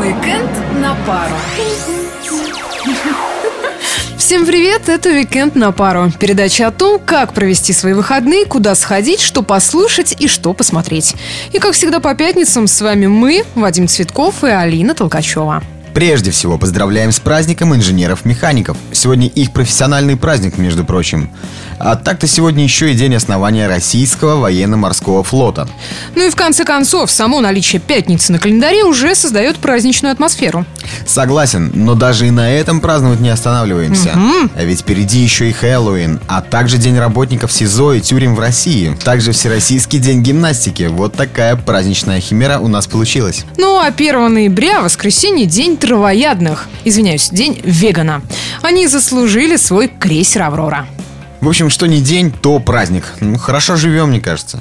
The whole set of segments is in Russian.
Уикенд на пару. Всем привет, это «Уикенд на пару». Передача о том, как провести свои выходные, куда сходить, что послушать и что посмотреть. И как всегда по пятницам с вами мы, Вадим Цветков и Алина Толкачева. Прежде всего, поздравляем с праздником инженеров-механиков. Сегодня их профессиональный праздник, между прочим. А так-то сегодня еще и день основания Российского военно-морского флота. Ну и в конце концов, само наличие пятницы на календаре уже создает праздничную атмосферу. Согласен, но даже и на этом праздновать не останавливаемся. Угу. А ведь впереди еще и Хэллоуин, а также День работников СИЗО и тюрем в России. Также Всероссийский день гимнастики. Вот такая праздничная химера у нас получилась. Ну а 1 ноября, воскресенье, день травоядных. Извиняюсь, день вегана. Они заслужили свой крейсер «Аврора». В общем, что не день, то праздник. Ну, хорошо живем, мне кажется.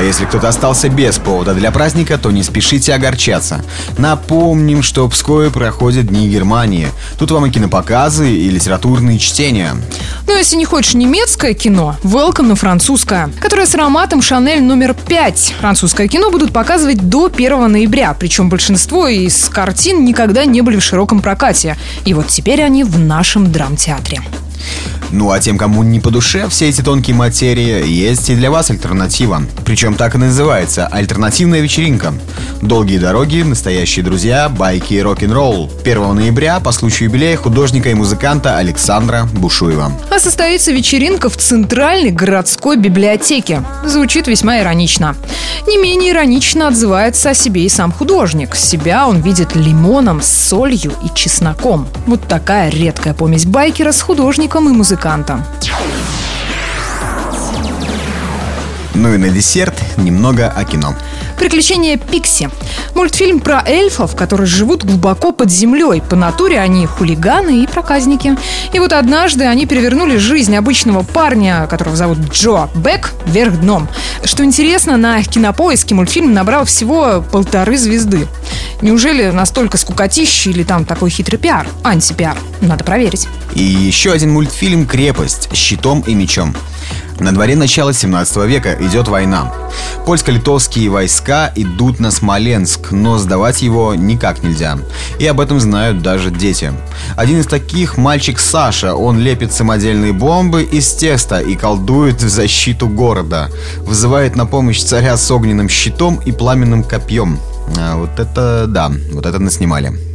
А если кто-то остался без повода для праздника, то не спешите огорчаться. Напомним, что в Пскове проходят Дни Германии. Тут вам и кинопоказы, и литературные чтения. Ну, если не хочешь немецкое кино, welcome на французское, которое с ароматом Шанель номер 5. Французское кино будут показывать до 1 ноября, причем большинство из картин никогда не были в широком прокате. И вот теперь они в нашем драмтеатре. Ну а тем, кому не по душе все эти тонкие материи, есть и для вас альтернатива. Причем так и называется – альтернативная вечеринка. Долгие дороги, настоящие друзья, байки и рок-н-ролл. 1 ноября по случаю юбилея художника и музыканта Александра Бушуева. А состоится вечеринка в Центральной городской библиотеке. Звучит весьма иронично. Не менее иронично отзывается о себе и сам художник. Себя он видит лимоном, солью и чесноком. Вот такая редкая помесь байкера с художником и музыкантом. Ну и на десерт немного о кино. «Приключения Пикси». Мультфильм про эльфов, которые живут глубоко под землей. По натуре они хулиганы и проказники. И вот однажды они перевернули жизнь обычного парня, которого зовут Джо Бек, вверх дном. Что интересно, на кинопоиске мультфильм набрал всего полторы звезды. Неужели настолько скукотища или там такой хитрый пиар? Антипиар. Надо проверить. И еще один мультфильм «Крепость» с щитом и мечом. На дворе начала 17 века идет война. Польско-литовские войска идут на Смоленск, но сдавать его никак нельзя. И об этом знают даже дети. Один из таких – мальчик Саша. Он лепит самодельные бомбы из теста и колдует в защиту города. Вызывает на помощь царя с огненным щитом и пламенным копьем. А вот это да, вот это наснимали.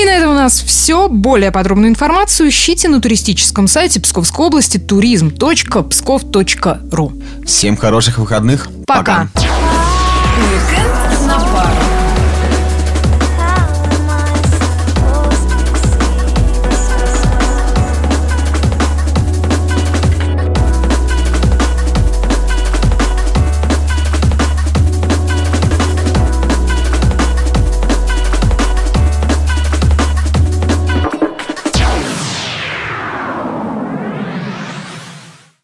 И на этом у нас все. Более подробную информацию ищите на туристическом сайте Псковской области туризм.псков.ру Всем хороших выходных. Пока. Пока.